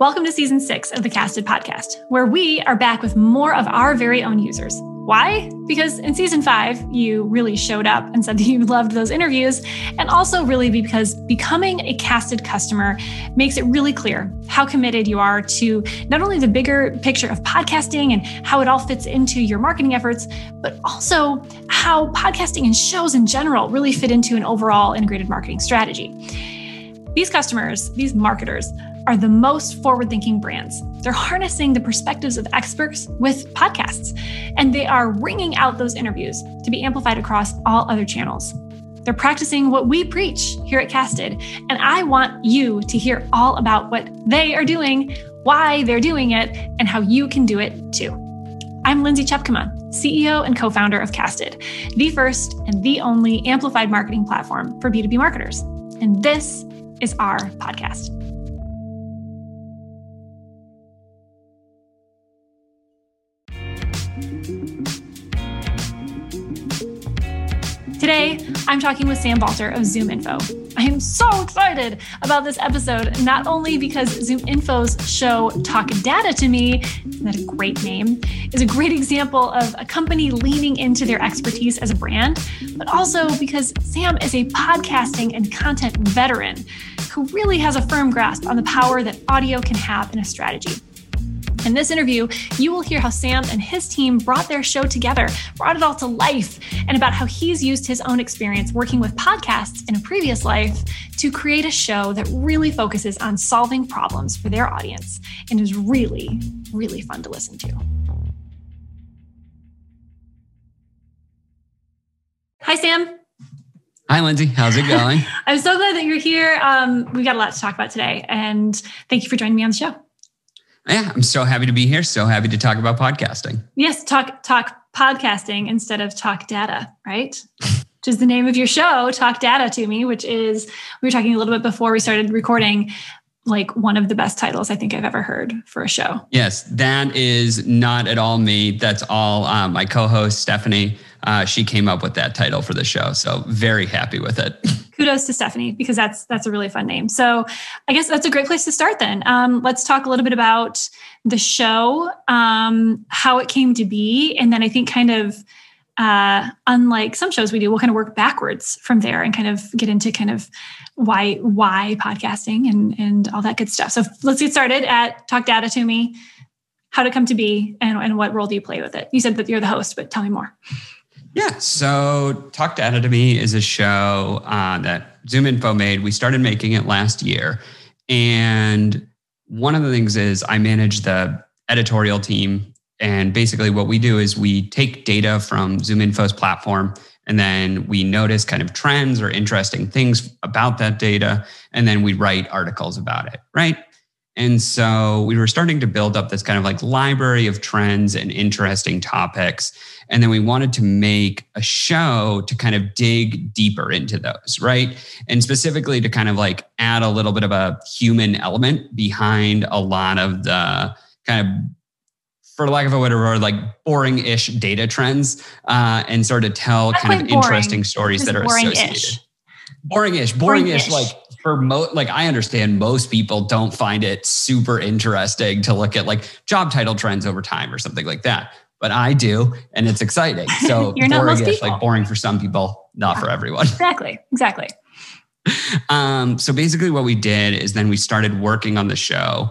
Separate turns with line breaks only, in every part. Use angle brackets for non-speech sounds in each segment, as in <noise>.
Welcome to season six of the Casted podcast, where we are back with more of our very own users. Why? Because in season five, you really showed up and said that you loved those interviews, and also really because becoming a casted customer makes it really clear how committed you are to not only the bigger picture of podcasting and how it all fits into your marketing efforts, but also how podcasting and shows in general really fit into an overall integrated marketing strategy. These customers, these marketers, are the most forward thinking brands. They're harnessing the perspectives of experts with podcasts, and they are wringing out those interviews to be amplified across all other channels. They're practicing what we preach here at Casted, and I want you to hear all about what they are doing, why they're doing it, and how you can do it too. I'm Lindsay Tjepkema, CEO and co founder of Casted, the first and the only amplified marketing platform for B2B marketers. And this is our podcast. Today, I'm talking with Sam Balter of ZoomInfo. I am so excited about this episode, not only because ZoomInfo's show Talk Data to Me, isn't that a great name, is a great example of a company leaning into their expertise as a brand, but also because Sam is a podcasting and content veteran who really has a firm grasp on the power that audio can have in a strategy. In this interview, you will hear how Sam and his team brought their show together, brought it all to life, and about how he's used his own experience working with podcasts in a previous life to create a show that really focuses on solving problems for their audience and is really, really fun to listen to. Hi, Sam.
Hi, Lindsay. How's it going? <laughs>
I'm so glad that you're here. Um, we've got a lot to talk about today, and thank you for joining me on the show.
Yeah, I'm so happy to be here. So happy to talk about podcasting.
Yes, talk talk podcasting instead of talk data, right? which is the name of your show, Talk Data to Me, which is we were talking a little bit before we started recording like one of the best titles I think I've ever heard for a show.
Yes, that is not at all me. That's all um, my co-host Stephanie. Uh, she came up with that title for the show, so very happy with it. <laughs>
kudos to Stephanie because that's that's a really fun name. So I guess that's a great place to start. Then um, let's talk a little bit about the show, um, how it came to be, and then I think kind of uh, unlike some shows we do, we'll kind of work backwards from there and kind of get into kind of why why podcasting and and all that good stuff. So let's get started at Talk Data to Me. How to come to be and, and what role do you play with it? You said that you're the host, but tell me more.
Yeah. So Talk Data to Me is a show uh, that ZoomInfo made. We started making it last year. And one of the things is I manage the editorial team. And basically, what we do is we take data from ZoomInfo's platform and then we notice kind of trends or interesting things about that data. And then we write articles about it, right? And so we were starting to build up this kind of like library of trends and interesting topics. And then we wanted to make a show to kind of dig deeper into those, right? And specifically to kind of like add a little bit of a human element behind a lot of the kind of for lack of a better word, like boring-ish data trends, uh, and sort of tell
That's
kind of
boring.
interesting stories
Just
that are
boring-ish.
associated. Boring-ish, boring-ish,
Boring-ish.
like for mo like I understand most people don't find it super interesting to look at like job title trends over time or something like that. But I do, and it's exciting. <laughs> So
You're not most people.
like boring for some people, not for everyone. <laughs>
Exactly. Exactly.
Um, so basically, what we did is then we started working on the show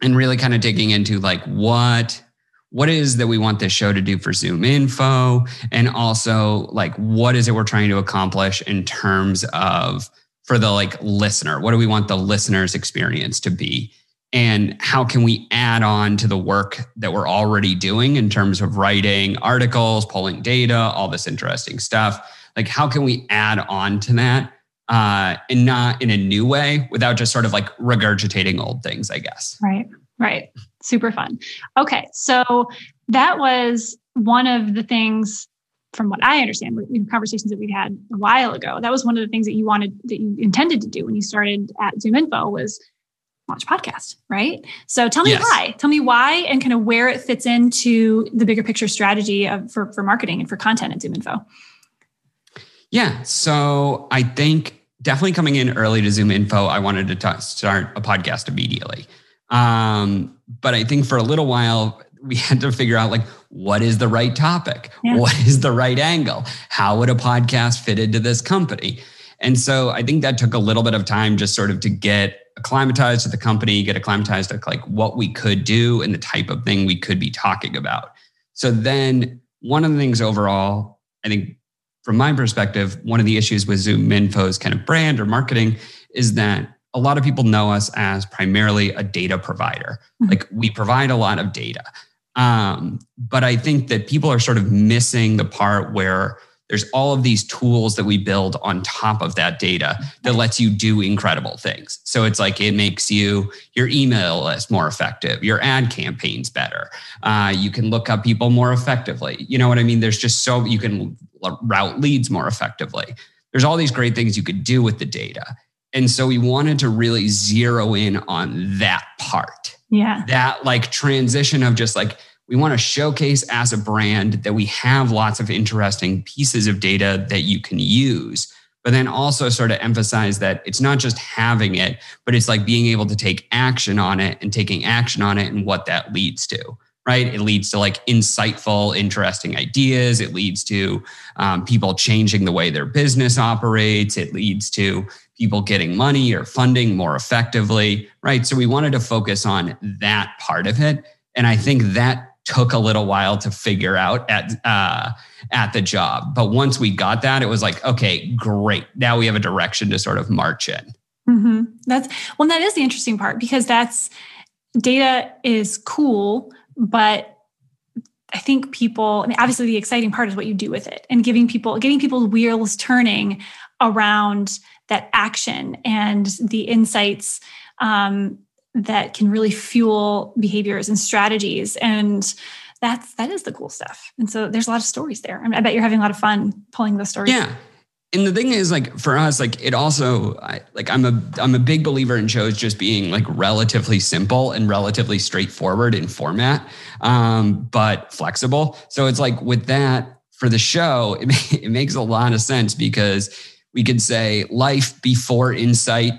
and really kind of digging into like what what is that we want this show to do for Zoom Info, and also like what is it we're trying to accomplish in terms of for the like listener. What do we want the listener's experience to be? And how can we add on to the work that we're already doing in terms of writing articles, pulling data, all this interesting stuff? Like, how can we add on to that uh, and not in a new way without just sort of like regurgitating old things, I guess.
Right. Right. Super fun. Okay. So that was one of the things, from what I understand, in conversations that we'd had a while ago, that was one of the things that you wanted, that you intended to do when you started at ZoomInfo was launch podcast, right? So tell me
Yes.
why. Tell me why and kind of where it fits into the bigger picture strategy of, for, for marketing and for content at ZoomInfo.
Yeah. So I think definitely coming in early to Zoom Info, I wanted to ta- start a podcast immediately. Um, but I think for a little while, we <laughs> had to figure out like what is the right topic? Yeah. What is the right angle? How would a podcast fit into this company? And so I think that took a little bit of time just sort of to get acclimatized to the company, get acclimatized to like what we could do and the type of thing we could be talking about. So then one of the things overall, I think from my perspective, one of the issues with Zoom Info's kind of brand or marketing is that a lot of people know us as primarily a data provider. Mm-hmm. Like we provide a lot of data. Um, but I think that people are sort of missing the part where there's all of these tools that we build on top of that data that lets you do incredible things. So it's like it makes you your email list more effective, your ad campaigns better. Uh, you can look up people more effectively. You know what I mean? There's just so you can route leads more effectively. There's all these great things you could do with the data. And so we wanted to really zero in on that part.
Yeah.
That like transition of just like, we want to showcase as a brand that we have lots of interesting pieces of data that you can use, but then also sort of emphasize that it's not just having it, but it's like being able to take action on it and taking action on it and what that leads to. Right. It leads to like insightful, interesting ideas. It leads to um, people changing the way their business operates. It leads to people getting money or funding more effectively. Right. So we wanted to focus on that part of it. And I think that took a little while to figure out at uh, at the job. But once we got that, it was like, okay, great. Now we have a direction to sort of march in.
Mm-hmm. That's well, that is the interesting part because that's data is cool, but I think people, I mean, obviously the exciting part is what you do with it and giving people, getting people's wheels turning around that action and the insights um, that can really fuel behaviors and strategies. And that's that is the cool stuff. And so there's a lot of stories there. I, mean, I bet you're having a lot of fun pulling those stories.
Yeah and the thing is like for us like it also I, like i'm a i'm a big believer in shows just being like relatively simple and relatively straightforward in format um, but flexible so it's like with that for the show it, <laughs> it makes a lot of sense because we could say life before insight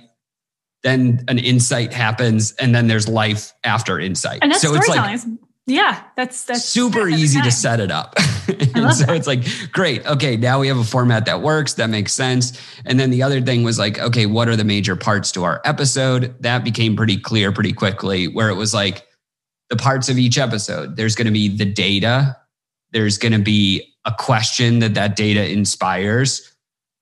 then an insight happens and then there's life after insight.
And that's so storytelling. It's like, yeah, that's that's
super easy to set it up. and <laughs> so that. it's like, great. Okay, now we have a format that works. That makes sense. And then the other thing was like, okay, what are the major parts to our episode? That became pretty clear pretty quickly, where it was like the parts of each episode. There's going to be the data. There's going to be a question that that data inspires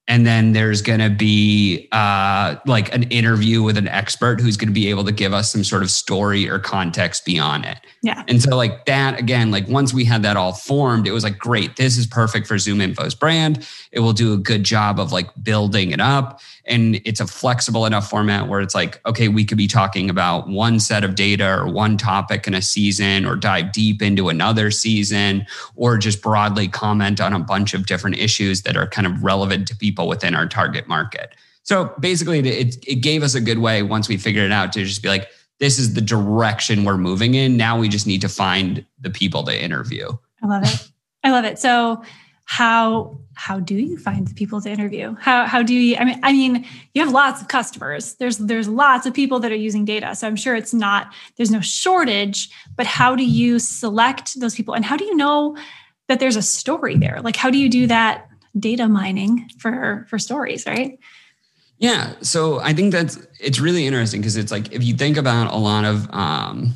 and then there's going to be uh, like an interview with an expert who's going to be able to give us some sort of story or context beyond it.
Yeah.
And so like that again like once we had that all formed it was like great this is perfect for zoom info's brand. It will do a good job of like building it up. And it's a flexible enough format where it's like okay we could be talking about one set of data or one topic in a season or dive deep into another season or just broadly comment on a bunch of different issues that are kind of relevant to people within our target market. So basically it, it gave us a good way once we figured it out to just be like this is the direction we're moving in. Now we just need to find the people to interview.
I love it. I love it. So how how do you find the people to interview? How how do you i mean i mean you have lots of customers. There's there's lots of people that are using data. So i'm sure it's not there's no shortage but how do you select those people? And how do you know that there's a story there? Like how do you do that data mining for for stories right?
Yeah so i think that's it's really interesting because it's like if you think about a lot of um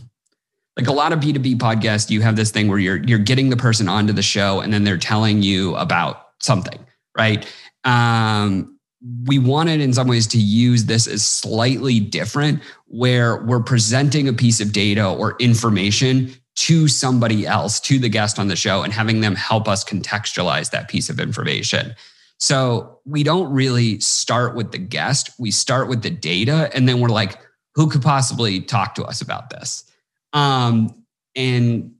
like a lot of b2b podcasts you have this thing where you're you're getting the person onto the show and then they're telling you about something right? Um, we wanted in some ways to use this as slightly different where we're presenting a piece of data or information to somebody else to the guest on the show and having them help us contextualize that piece of information so we don't really start with the guest we start with the data and then we're like who could possibly talk to us about this um, and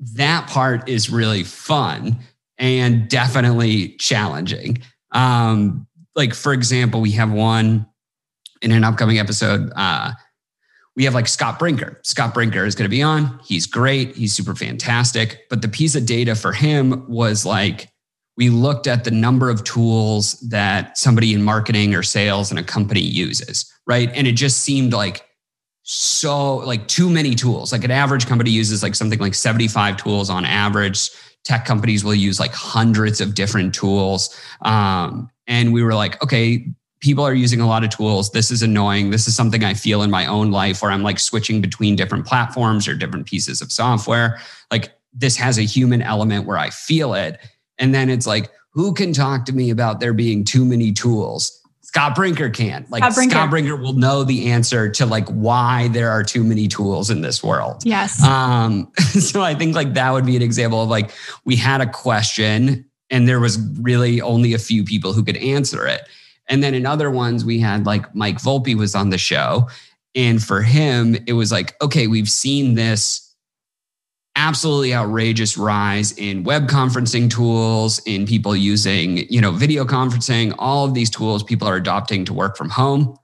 that part is really fun and definitely challenging. Um, like, for example, we have one in an upcoming episode. Uh, we have like Scott Brinker. Scott Brinker is going to be on. He's great. He's super fantastic. But the piece of data for him was like, we looked at the number of tools that somebody in marketing or sales in a company uses, right? And it just seemed like so like too many tools. Like an average company uses like something like 75 tools on average. Tech companies will use like hundreds of different tools. Um, and we were like, okay, people are using a lot of tools. This is annoying. This is something I feel in my own life where I'm like switching between different platforms or different pieces of software. Like this has a human element where I feel it. And then it's like, who can talk to me about there being too many tools? Scott Brinker can. Like Scott Brinker. Scott Brinker. will know the answer to like why there are too many tools in this world.
Yes.
Um, <laughs> so I think like that would be an example of like we had a question and there was really only a few people who could answer it. And then in other ones, we had like Mike Volpe was on the show. And for him, it was like, okay, we've seen this absolutely outrageous rise in web conferencing tools in people using you know video conferencing all of these tools people are adopting to work from home.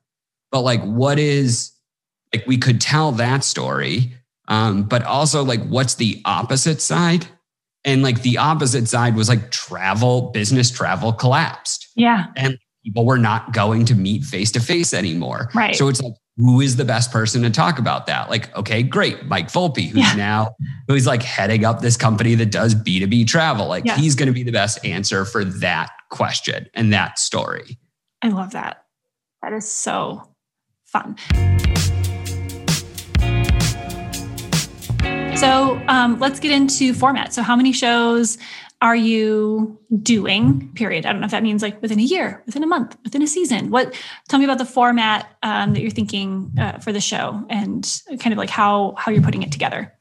But like what is like we could tell that story um, but also like what's the opposite side? And like the opposite side was like travel business travel collapsed.
Yeah.
And people were not going to meet face to face anymore
right
so it's like who is the best person to talk about that? Like, okay, great. Mike Volpe, who's yeah. now, who's like heading up this company that does B2B travel. Like, he's going to be the best answer for that question and that story.
I love that. That is so fun. So um, let's get into format. So, how many shows are you doing period? I don't know if that means like within a year within a month within a season. What tell me about the format um, that you're thinking uh, for the show and kind of like how how you're putting it together.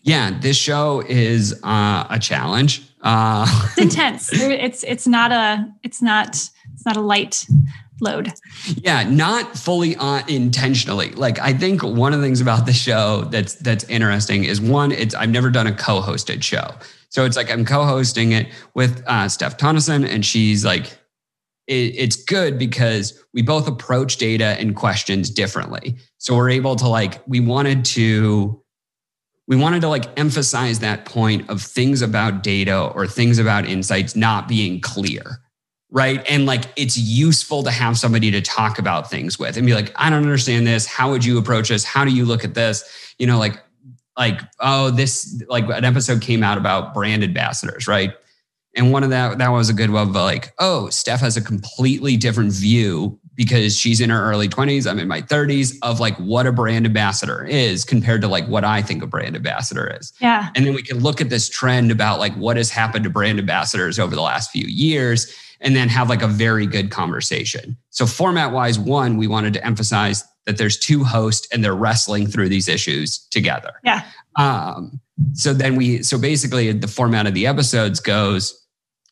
Yeah this show is uh, a challenge. Uh,
it's intense. <laughs> It's it's not a it's not it's not a light load.
Yeah not fully uh, intentionally. Like i think one of the things about the show that's that's interesting is one it's i've never done a co-hosted show. So it's like I'm co-hosting it with uh, Steph Tonneson, and she's like, it, it's good because we both approach data and questions differently. So we're able to like, we wanted to, we wanted to like emphasize that point of things about data or things about insights not being clear right? And like it's useful to have somebody to talk about things with and be like, I don't understand this. How would you approach this? How do you look at this? You know, like like oh this like an episode came out about brand ambassadors right and one of that that was a good one but like oh steph has a completely different view because she's in her early 20s i'm in my 30s of like what a brand ambassador is compared to like what i think a brand ambassador is
yeah
and then we can look at this trend about like what has happened to brand ambassadors over the last few years and then have like a very good conversation so format wise one we wanted to emphasize that there's two hosts and they're wrestling through these issues together.
Yeah.
Um, so then we, so basically the format of the episodes goes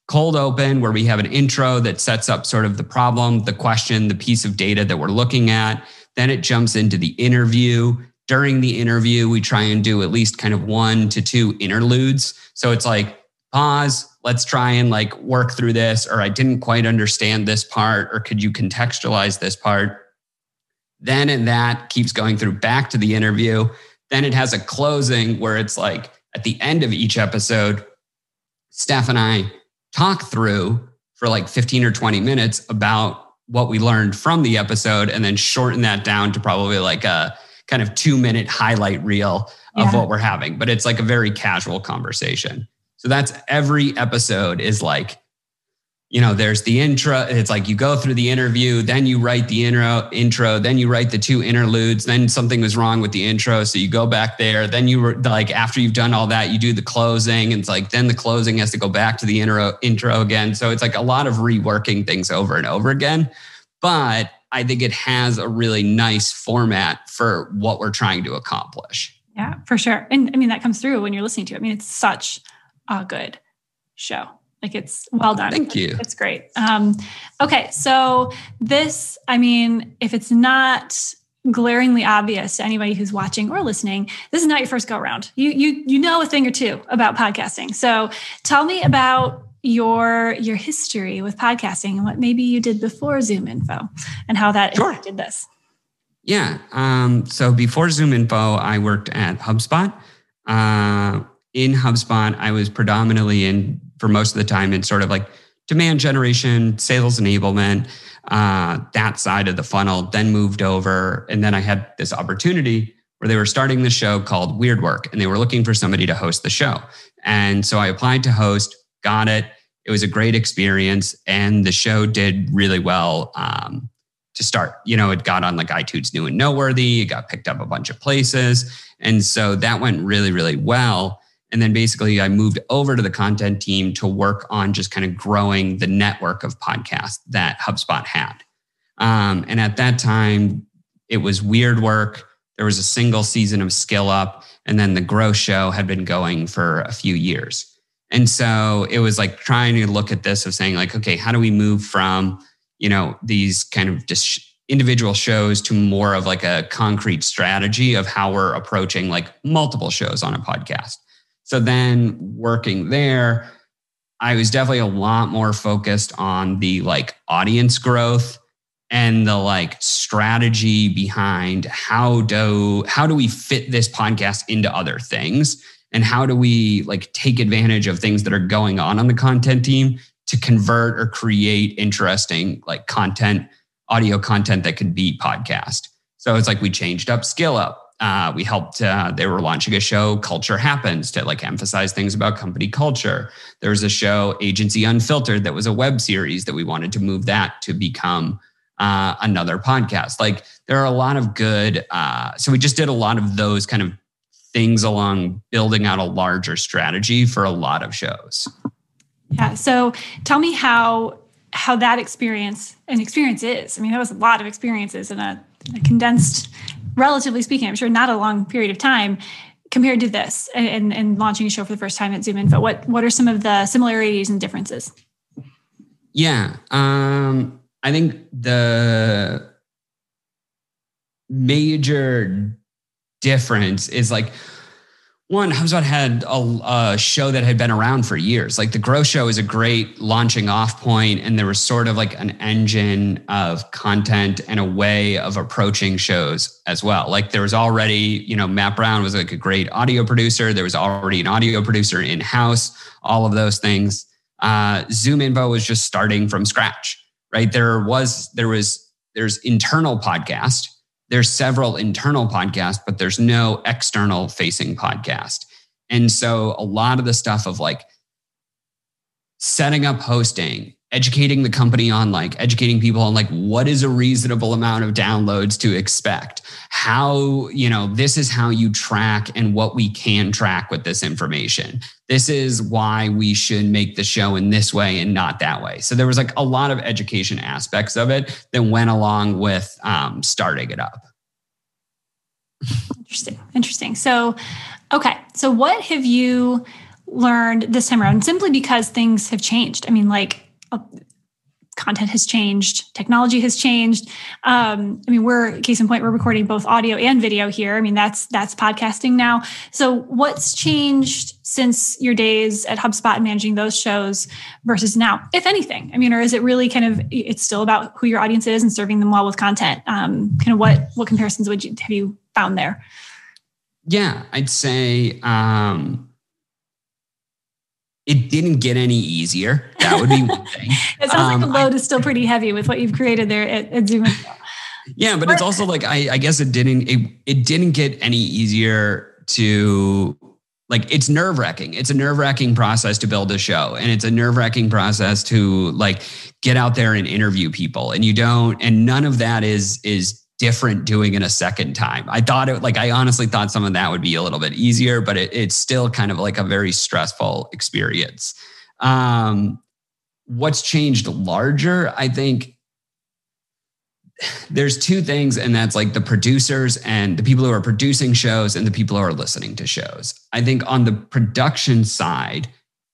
cold open, where we have an intro that sets up sort of the problem, the question, the piece of data that we're looking at. Then it jumps into the interview. During the interview, we try and do at least kind of one to two interludes. So it's like, pause, let's try and like work through this, or I didn't quite understand this part, or could you contextualize this part? Then and that keeps going through back to the interview. Then it has a closing where it's like at the end of each episode, Steph and I talk through for like 15 or 20 minutes about what we learned from the episode and then shorten that down to probably like a kind of two minute highlight reel of yeah. what we're having. But it's like a very casual conversation. So that's every episode is like you know, there's the intro. It's like you go through the interview, then you write the intro, intro, then you write the two interludes. Then something was wrong with the intro, so you go back there. Then you were like, after you've done all that, you do the closing. And it's like then the closing has to go back to the intro, intro again. So it's like a lot of reworking things over and over again. But I think it has a really nice format for what we're trying to accomplish.
Yeah, for sure. And I mean that comes through when you're listening to it. I mean, it's such a good show. Like it's well done.
Thank you.
It's great. Um, okay, so this, I mean, if it's not glaringly obvious to anybody who's watching or listening, this is not your first go around. You you you know a thing or two about podcasting. So tell me about your your history with podcasting and what maybe you did before Zoom Info and how that sure. impacted this.
Yeah. Um, so before Zoom Info, I worked at HubSpot. Uh, in HubSpot, I was predominantly in for most of the time in sort of like demand generation, sales enablement. uh, that side of the funnel, then moved over. And then I had this opportunity where they were starting the show called Weird Work and they were looking for somebody to host the show. And so I applied to host, got it. It was a great experience. And the show did really well um, to start. You know, it got on like iTunes New and Noteworthy, it got picked up a bunch of places. And so that went really, really well. And then basically, I moved over to the content team to work on just kind of growing the network of podcasts that HubSpot had. Um, and at that time, it was weird work. There was a single season of Skill Up, and then the Grow Show had been going for a few years. And so it was like trying to look at this of saying, like, okay, how do we move from, you know, these kind of dis- individual shows to more of like a concrete strategy of how we're approaching like multiple shows on a podcast? So then working there, I was definitely a lot more focused on the like audience growth and the like strategy behind how do how do we fit this podcast into other things? And how do we like take advantage of things that are going on on the content team to convert or create interesting like content audio content that could be podcast? So it's like we changed up skill up uh, we helped uh, they were launching a show culture happens to like emphasize things about company culture. There was a show agency unfiltered that was a web series that we wanted to move that to become uh, another podcast. Like there are a lot of good uh, so we just did a lot of those kind of things along building out a larger strategy for a lot of shows.
Yeah so tell me how how that experience and experience is. I mean that was a lot of experiences in a, a condensed relatively speaking, I'm sure not a long period of time compared to this and, and launching a show for the first time at Zoom Info. What what are some of the similarities and differences?
Yeah, um, I think the major difference is like one, HubSpot had a, a, show that had been around for years. Like the Grow Show is a great launching off point, and there was sort of like an engine of content and a way of approaching shows as well. Like there was already, you know, Matt Brown was like a great audio producer. There was already an audio producer in house. All of those things. Uh, Zoom Info was just starting from scratch, right? There was there was there's internal podcast there's several internal podcasts, but there's no external facing podcast. And so a lot of the stuff of like setting up hosting, educating the company on like educating people on like what is a reasonable amount of downloads to expect? How you know this is how you track and what we can track with this information. This is why we should make the show in this way and not that way. So there was like a lot of education aspects of it that went along with um, starting it up.
Interesting. Interesting. So okay. So what have you learned this time around simply because things have changed? I mean like content has changed, technology has changed. Um, I mean, we're case in point, we're recording both audio and video here. I mean, that's that's podcasting now. So, what's changed since your days at HubSpot managing those shows versus now, if anything? I mean, or is it really kind of it's still about who your audience is and serving them well with content? Um, kind of what what comparisons would you have you found there?
Yeah, I'd say. Um, it didn't get any easier. That would be one thing. <laughs>
it sounds um, like the load I, is still pretty heavy with what you've created there at, at Zoom.
Yeah, but it's also like I, I guess it didn't it, it didn't get any easier to like it's nerve wracking. It's a nerve wracking process to build a show, and it's a nerve wracking process to like get out there and interview people. And you don't, and none of that is is different doing it a second time. I thought it like I honestly thought some of that would be a little bit easier, but it, it's still kind of like a very stressful experience. Um, what's changed larger, I think there's two things, and that's like the producers and the people who are producing shows and the people who are listening to shows. I think on the production side,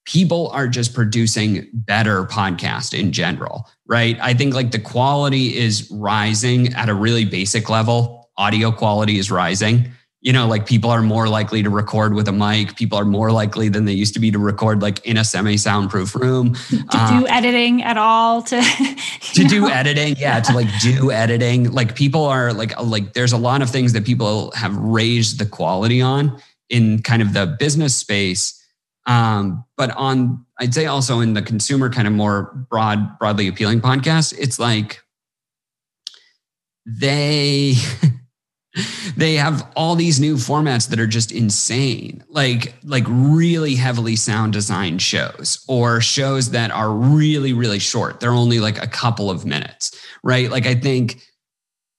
people are just producing better podcast in general, right? I think like the quality is rising at a really basic level. Audio quality is rising. You know, like people are more likely to record with a mic. People are more likely than they used to be to record like in a semi soundproof room.
To do um, editing at all, to <laughs>
to know. do editing, yeah, to like do editing. Like people are like like there's a lot of things that people have raised the quality on in kind of the business space um, but on, I'd say also in the consumer kind of more broad, broadly appealing podcast, it's like they <laughs> they have all these new formats that are just insane. Like like really heavily sound designed shows or shows that are really really short. They're only like a couple of minutes right? Like i think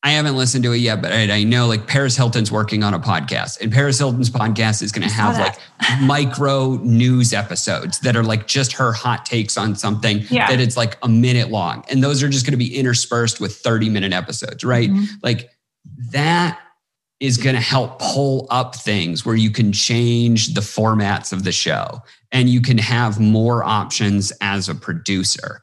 I haven't listened to it yet, but I, know like Paris Hilton's working on a podcast, and Paris Hilton's podcast is going to have like micro news episodes that are like just her hot takes on something yeah. that it's like a minute long. And those are just going to be interspersed with 30 minute episodes, right? Mm-hmm. Like that is going to help pull up things where you can change the formats of the show and you can have more options as a producer.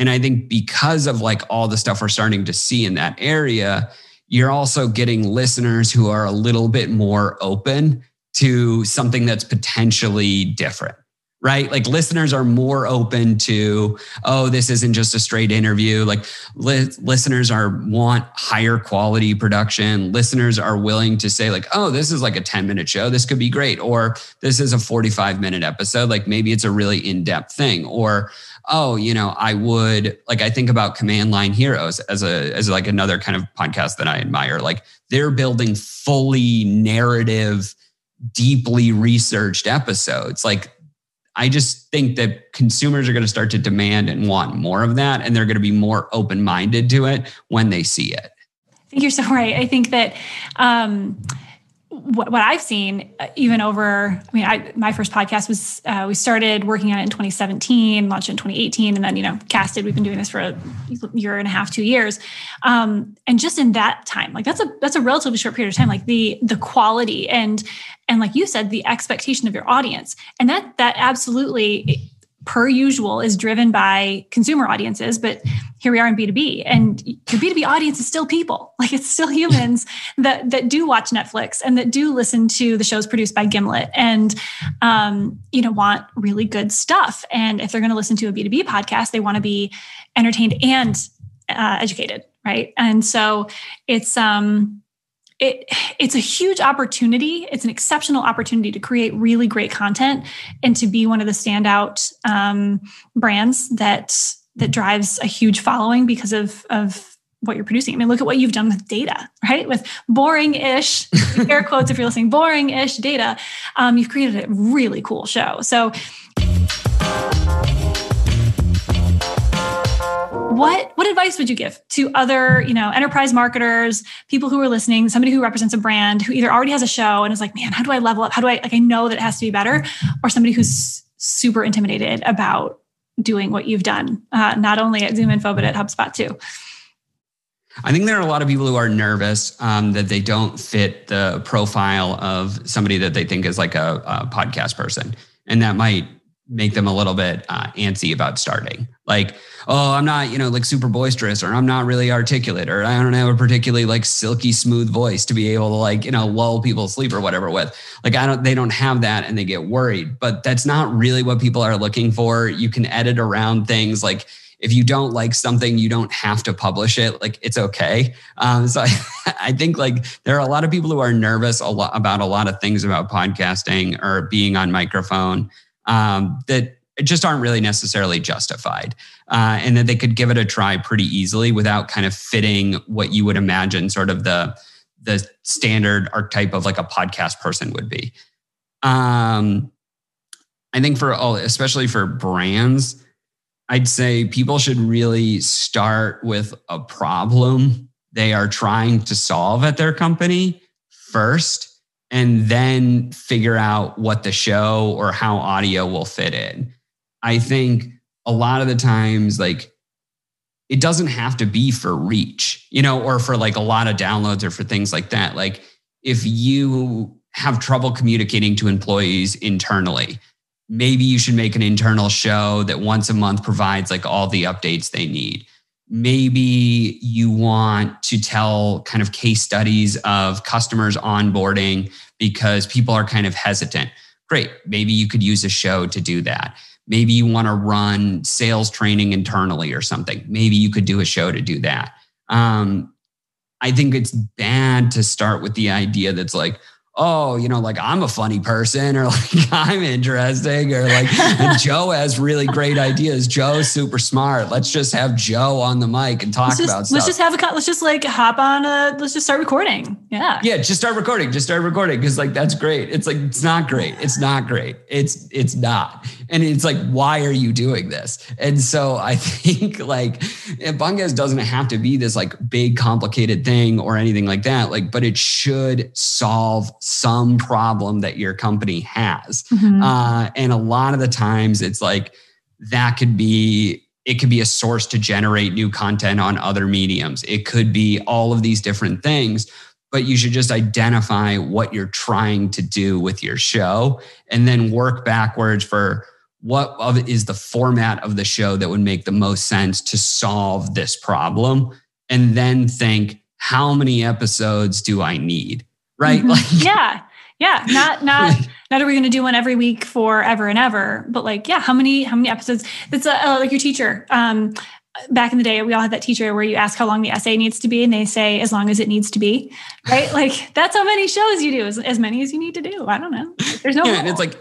And I think because of like all the stuff we're starting to see in that area, you're also getting listeners who are a little bit more open to something that's potentially different right? Like listeners are more open to, oh, this isn't just a straight interview. Like li- listeners are want higher quality production. Listeners are willing to say like, oh, this is like a 10 minute show. This could be great. Or this is a 45 minute episode. Like maybe it's a really in-depth thing. Or oh, you know, I would like I think about Command Line Heroes as a as like another kind of podcast that I admire. Like they're building fully narrative, deeply researched episodes. Like I just think that consumers are going to start to demand and want more of that, and they're going to be more open minded to it when they see it.
I think you're so right. I think that um, what, what I've seen, uh, even over, I mean, I, my first podcast was, uh, we started working on it in 2017, launched in 2018, and then, you know, casted, we've been doing this for a year and a half, two years. Um, and just in that time, like that's a, that's a relatively short period of time, like the, the quality and, and like you said, the expectation of your audience. And that, that absolutely per usual is driven by consumer audiences but here we are in b2b and your b2b audience is still people. <laughs> Like it's still humans <laughs> that that do watch netflix and that do listen to the shows produced by gimlet and um, you know want really good stuff. And if they're going to listen to a b2b podcast they want to be entertained and uh, educated right? And so it's um it it's a huge opportunity. It's an exceptional opportunity to create really great content and to be one of the standout um, brands that that drives a huge following because of of what you're producing. I mean, look at what you've done with data, right? With boring-ish <laughs> air quotes if you're listening, boring-ish data. Um, you've created a really cool show. So what what advice would you give to other you know enterprise marketers people who are listening somebody who represents a brand who either already has a show and is like man how do i level up how do i like i know that it has to be better or somebody who's super intimidated about doing what you've done uh, not only at ZoomInfo but at hubspot too
I think there are a lot of people who are nervous um, that they don't fit the profile of somebody that they think is like a, a podcast person. And that might make them a little bit uh, antsy about starting. Like, oh, I'm not, you know, like super boisterous, or I'm not really articulate, or I don't have a particularly like silky smooth voice to be able to like, you know, lull people sleep or whatever with. Like, I don't, they don't have that and they get worried. But that's not really what people are looking for. You can edit around things like, if you don't like something, you don't have to publish it. Like it's okay. Um, so I, <laughs> I think like there are a lot of people who are nervous a lot about a lot of things about podcasting or being on microphone um, that just aren't really necessarily justified. Uh, and that they could give it a try pretty easily without kind of fitting what you would imagine sort of the the standard archetype of like a podcast person would be. Um, I think for all, especially for brands, I'd say people should really start with a problem they are trying to solve at their company first and then figure out what the show or how audio will fit in. I think a lot of the times, like, it doesn't have to be for reach, you know, or for like a lot of downloads or for things like that. Like, if you have trouble communicating to employees internally, maybe you should make an internal show that once a month provides like all the updates they need maybe you want to tell kind of case studies of customers onboarding because people are kind of hesitant. Great. Maybe you could use a show to do that. Maybe you want to run sales training internally or something. Maybe you could do a show to do that. Um, I think it's bad to start with the idea that's like, oh, you know, like I'm a funny person or <laughs> like I'm interesting or like <laughs> Joe has really great ideas. Joe's super smart. Let's just have Joe on the mic and talk
let's just,
about stuff.
Let's just have a, let's just like hop on a, let's just start recording. Yeah.
Yeah. Just start recording. Just start recording. Cause like, that's great. It's like, it's not great. It's not great. It's, it's not. And it's like, why are you doing this? And so I <laughs> think like podcast doesn't have to be this like big complicated thing or anything like that. Like, but it should solve some problem that your company has. Mm-hmm. Uh, and a lot of the times it's like that could be it could be a source to generate new content on other mediums. It could be all of these different things, but you should just identify what you're trying to do with your show and then work backwards for what of is the format of the show that would make the most sense to solve this problem and then think how many episodes do I need? Right?
Mm-hmm. Like, yeah, yeah. Not <laughs> not not are we going to do one every week forever and ever, but like, yeah, how many how many episodes? It's uh, uh, like your teacher. Um, back in the day, we all had that teacher where you ask how long the essay needs to be, and they say as long as it needs to be, right? like that's how many shows you do, as, as many as you need to do. I don't know. There's no.
Yeah, and it's like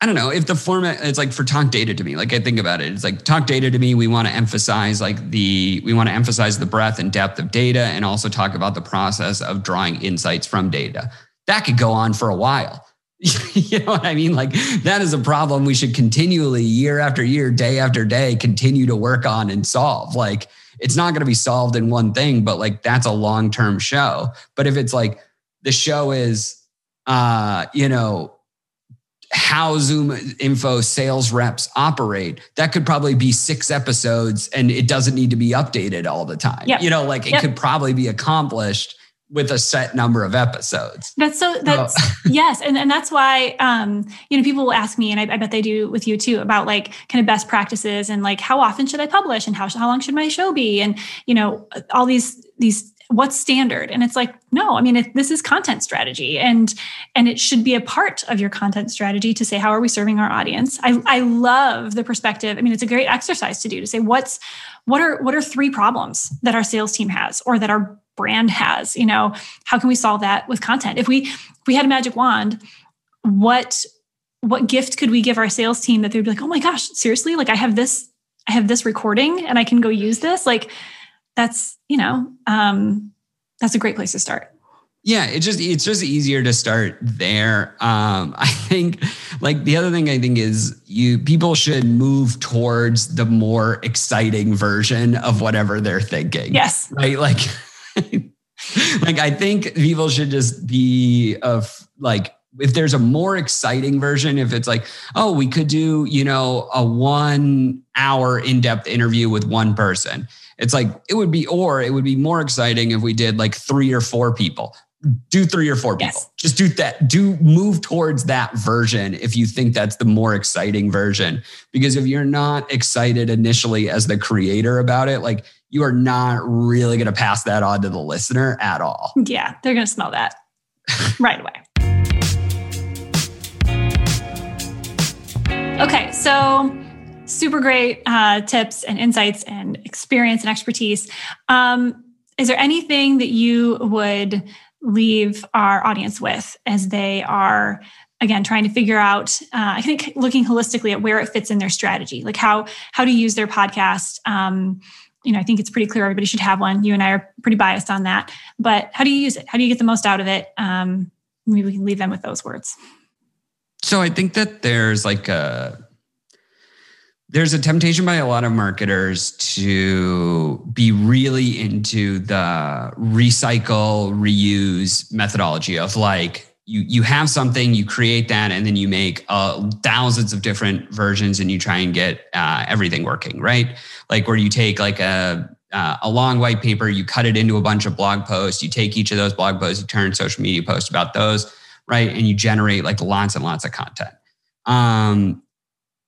I don't know if the format it's like for talk data to me, like I think about it, it's like talk data to me, we want to emphasize like the we want to emphasize the breadth and depth of data and also talk about the process of drawing insights from data. That could go on for a while. <laughs> you know what I mean? Like that is a problem we should continually year after year, day after day, continue to work on and solve. Like it's not going to be solved in one thing, but like that's a long-term show. But if it's like the show is uh, you know, how Zoom info sales reps operate, that could probably be six episodes and it doesn't need to be updated all the time. Yep. You know, like it yep. could probably be accomplished with a set number of episodes.
That's so that's <laughs> yes. And, and that's why um, you know, people will ask me, and I, I, bet they do with you too, about like kind of best practices and like how often should I publish and how how long should my show be? And you know, all these these what's standard? And it's like no i mean this is content strategy. And and it should be a part of your content strategy to say how are we serving our audience? I i love the perspective. I mean it's a great exercise to do to say what's what are what are three problems that our sales team has or that our brand has? You know how can we solve that with content? If we if we had a magic wand what what gift could we give our sales team that they'd be like oh my gosh seriously? Like i have this i have this recording and i can go use this? Like that's you know um, that's a great place to start.
Yeah it's just it's just easier to start there. Um, <laughs> i think like the other thing i think is you people should move towards the more exciting version of whatever they're thinking.
Yes.
Right? Like <laughs> like i think people should just be of like if there's a more exciting version, if it's like, oh, we could do, you know, a one hour in depth interview with one person, it's like, it would be, or it would be more exciting if we did like three or four people. Do three or four people. Yes. Just do that. Do move towards that version if you think that's the more exciting version. Because if you're not excited initially as the creator about it, like you are not really going to pass that on to the listener at all.
Yeah, they're going to smell that <laughs> right away. Okay, so super great uh, tips and insights and experience and expertise. Um, is there anything that you would leave our audience with as they are again trying to figure out uh, i think looking holistically at where it fits in their strategy? Like how how to use their podcast? Um, you know i think it's pretty clear everybody should have one. You and i are pretty biased on that. But how do you use it? How do you get the most out of it? Um, maybe we can leave them with those words.
So I think that there's like a there's a temptation by a lot of marketers to be really into the recycle reuse methodology of like you you have something you create that and then you make uh, thousands of different versions and you try and get uh, everything working right like where you take like a uh, a long white paper you cut it into a bunch of blog posts you take each of those blog posts you turn social media posts about those right? And you generate like lots and lots of content. Um,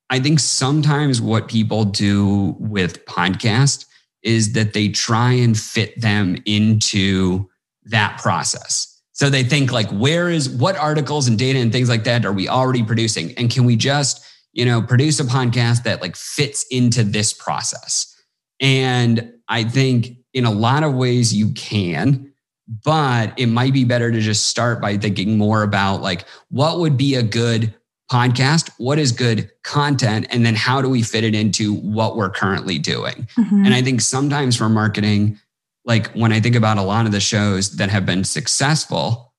I think sometimes what people do with podcast is that they try and fit them into that process. So they think like, where is what articles and data and things like that are we already producing? And can we just, you know, produce a podcast that like fits into this process? And I think in a lot of ways you can, but it might be better to just start by thinking more about like what would be a good podcast what is good content and then how do we fit it into what we're currently doing mm-hmm. and i think sometimes for marketing like when i think about a lot of the shows that have been successful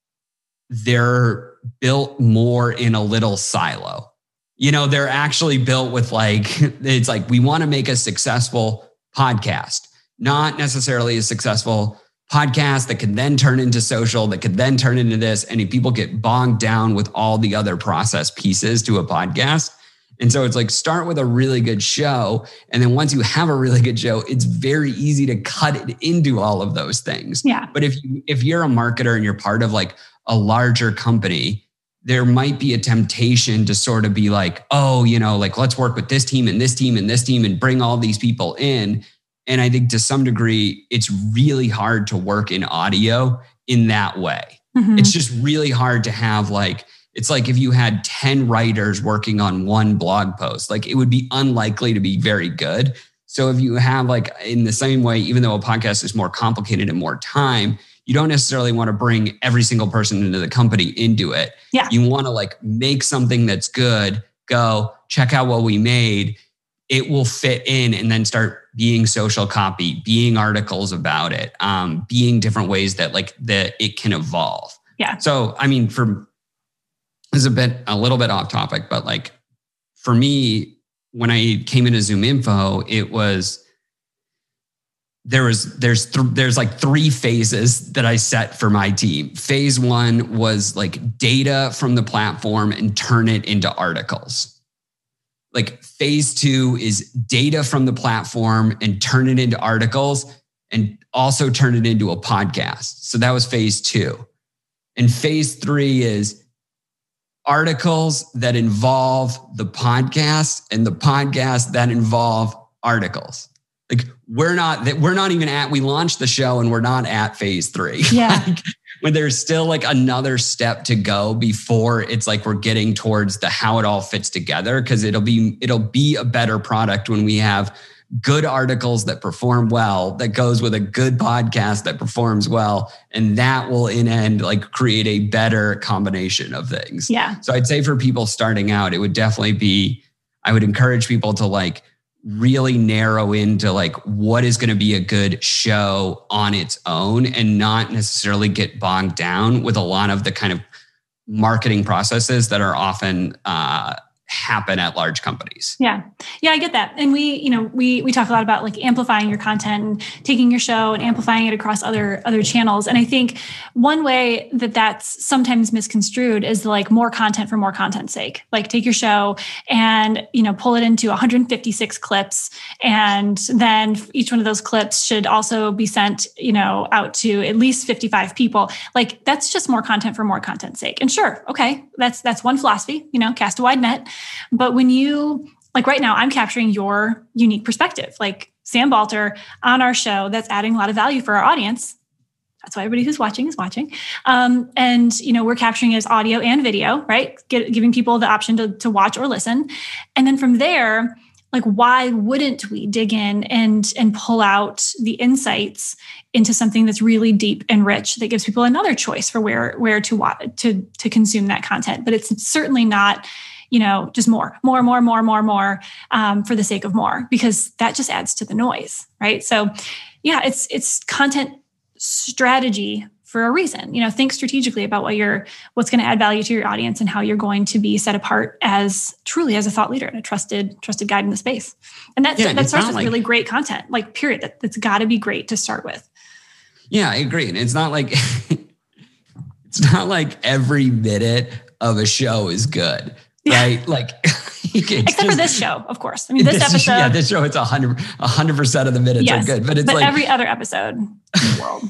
they're built more in a little silo you know they're actually built with like <laughs> it's like we want to make a successful podcast not necessarily a successful podcast that could then turn into social, that could then turn into this. And people get bogged down with all the other process pieces to a podcast. And so it's like start with a really good show. And then once you have a really good show, it's very easy to cut it into all of those things.
Yeah.
But if you if you're a marketer and you're part of like a larger company, there might be a temptation to sort of be like, oh, you know, like let's work with this team and this team and this team and bring all these people in. And I think to some degree, it's really hard to work in audio in that way. Mm-hmm. It's just really hard to have like, it's like if you had 10 writers working on one blog post, like it would be unlikely to be very good. So if you have like in the same way, even though a podcast is more complicated and more time, you don't necessarily want to bring every single person into the company into it.
Yeah.
You want to like make something that's good, go check out what we made. It will fit in and then start being social copy, being articles about it, um, being different ways that like that it can evolve.
Yeah.
So I mean, for this is a bit a little bit off topic, but like for me, when I came into ZoomInfo, it was there was there's th- there's like three phases that I set for my team. Phase one was like data from the platform and turn it into articles like phase two is data from the platform and turn it into articles and also turn it into a podcast. So that was phase two. And phase three is articles that involve the podcast and the podcast that involve articles. Like we're not that we're not even at we launched the show and we're not at phase three. <laughs>
Yeah.
like, when there's still like another step to go before it's like we're getting towards the how it all fits together because it'll be it'll be a better product when we have good articles that perform well that goes with a good podcast that performs well and that will in end like create a better combination of things
yeah
so i'd say for people starting out it would definitely be i would encourage people to like really narrow into like what is going to be a good show on its own and not necessarily get bogged down with a lot of the kind of marketing processes that are often uh, happen at large companies.
Yeah. Yeah, I get that. And we, you know, we we talk a lot about like amplifying your content and taking your show and amplifying it across other other channels. And I think one way that that's sometimes misconstrued is like more content for more content's sake. Like take your show and, you know, pull it into 156 clips and then each one of those clips should also be sent, you know, out to at least 55 people. Like that's just more content for more content's sake. And sure, okay, that's that's one philosophy, you know, cast a wide net. But when you, like right now, I'm capturing your unique perspective, like Sam Balter on our show, that's adding a lot of value for our audience. That's why everybody who's watching is watching. Um, and, you know, we're capturing as audio and video, right? Get, giving people the option to, to watch or listen. And then from there, like why wouldn't we dig in and and pull out the insights into something that's really deep and rich that gives people another choice for where where to to to consume that content but it's certainly not you know, just more, more, more, more, more, more um, for the sake of more, because that just adds to the noise, right? So, yeah, it's it's content strategy for a reason. You know, think strategically about what you're, what's going to add value to your audience, and how you're going to be set apart as truly as a thought leader and a trusted trusted guide in the space. And that's yeah, that starts with like, really great content, like period. That, that's got to be great to start with.
Yeah, I agree. And it's not like <laughs> it's not like every minute of a show is good right? Like, <laughs>
except just, for this show, of course. I mean, this, <laughs> this episode.
Yeah, this show, it's a hundred, a hundred percent of the minutes yes, are good, but it's
but
like
every other episode in the world.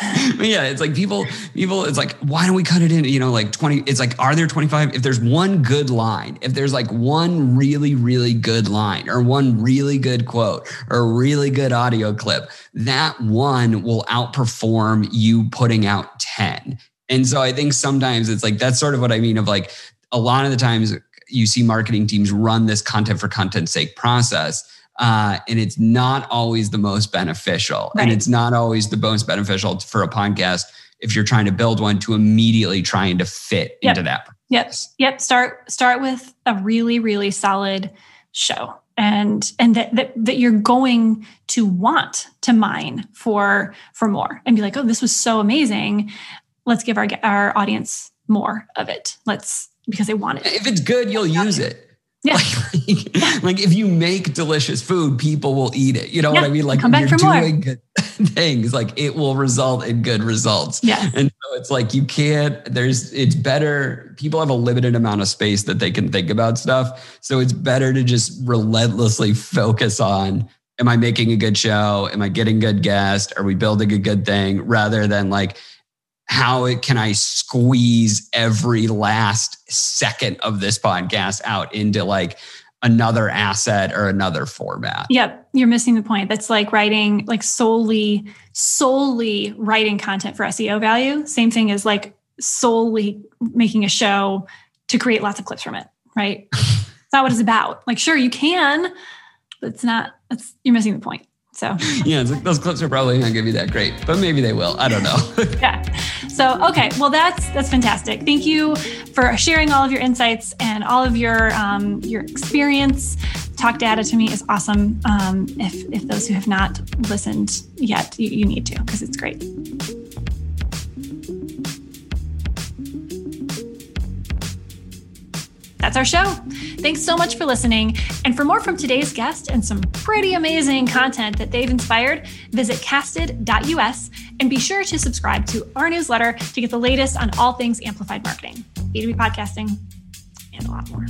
<laughs>
yeah, it's like people, people, it's like, why don't we cut it in? You know, like 20, it's like, are there 25? If there's one good line, if there's like one really, really good line or one really good quote or really good audio clip, that one will outperform you putting out 10. And so I think sometimes it's like, that's sort of what I mean of like, a lot of the times you see marketing teams run this content for content's sake process uh, and it's not always the most beneficial, right. and it's not always the most beneficial for a podcast if you're trying to build one to immediately trying to fit yep. into that.
Yep. Yep. Start start with a really really solid show and and that, that that you're going to want to mine for for more and be like oh this was so amazing let's give our our audience more of it let's because they want it
if it's good you'll use it yeah. Like, <laughs> like, if you make delicious food, people will eat it. You know yeah. what I mean? Like
Come back you're doing more.
good <laughs> things, like it will result in good results.
Yeah.
And so it's like you can't, there's it's better. People have a limited amount of space that they can think about stuff. So it's better to just relentlessly focus on am I making a good show? Am I getting good guests? Are we building a good thing? Rather than like, how can I squeeze every last second of this podcast out into like another asset or another format.
Yep, you're missing the point. That's like writing like solely solely writing content for SEO value. Same thing as like solely making a show to create lots of clips from it, right? <laughs> it's not what it's about. Like sure you can, but it's not it's you're missing the point. So <laughs>
yeah, those clips are probably not going to be that great, but maybe they will. I don't know. <laughs>
yeah. So okay, well that's that's fantastic. Thank you for sharing all of your insights and all of your um, your experience. Talk data to me is awesome. Um, if if those who have not listened yet, you, you need to because it's great. That's our show. Thanks so much for listening. And for more from today's guest and some pretty amazing content that they've inspired, visit casted.us and be sure to subscribe to our newsletter to get the latest on all things amplified marketing, B2B podcasting, and a lot more.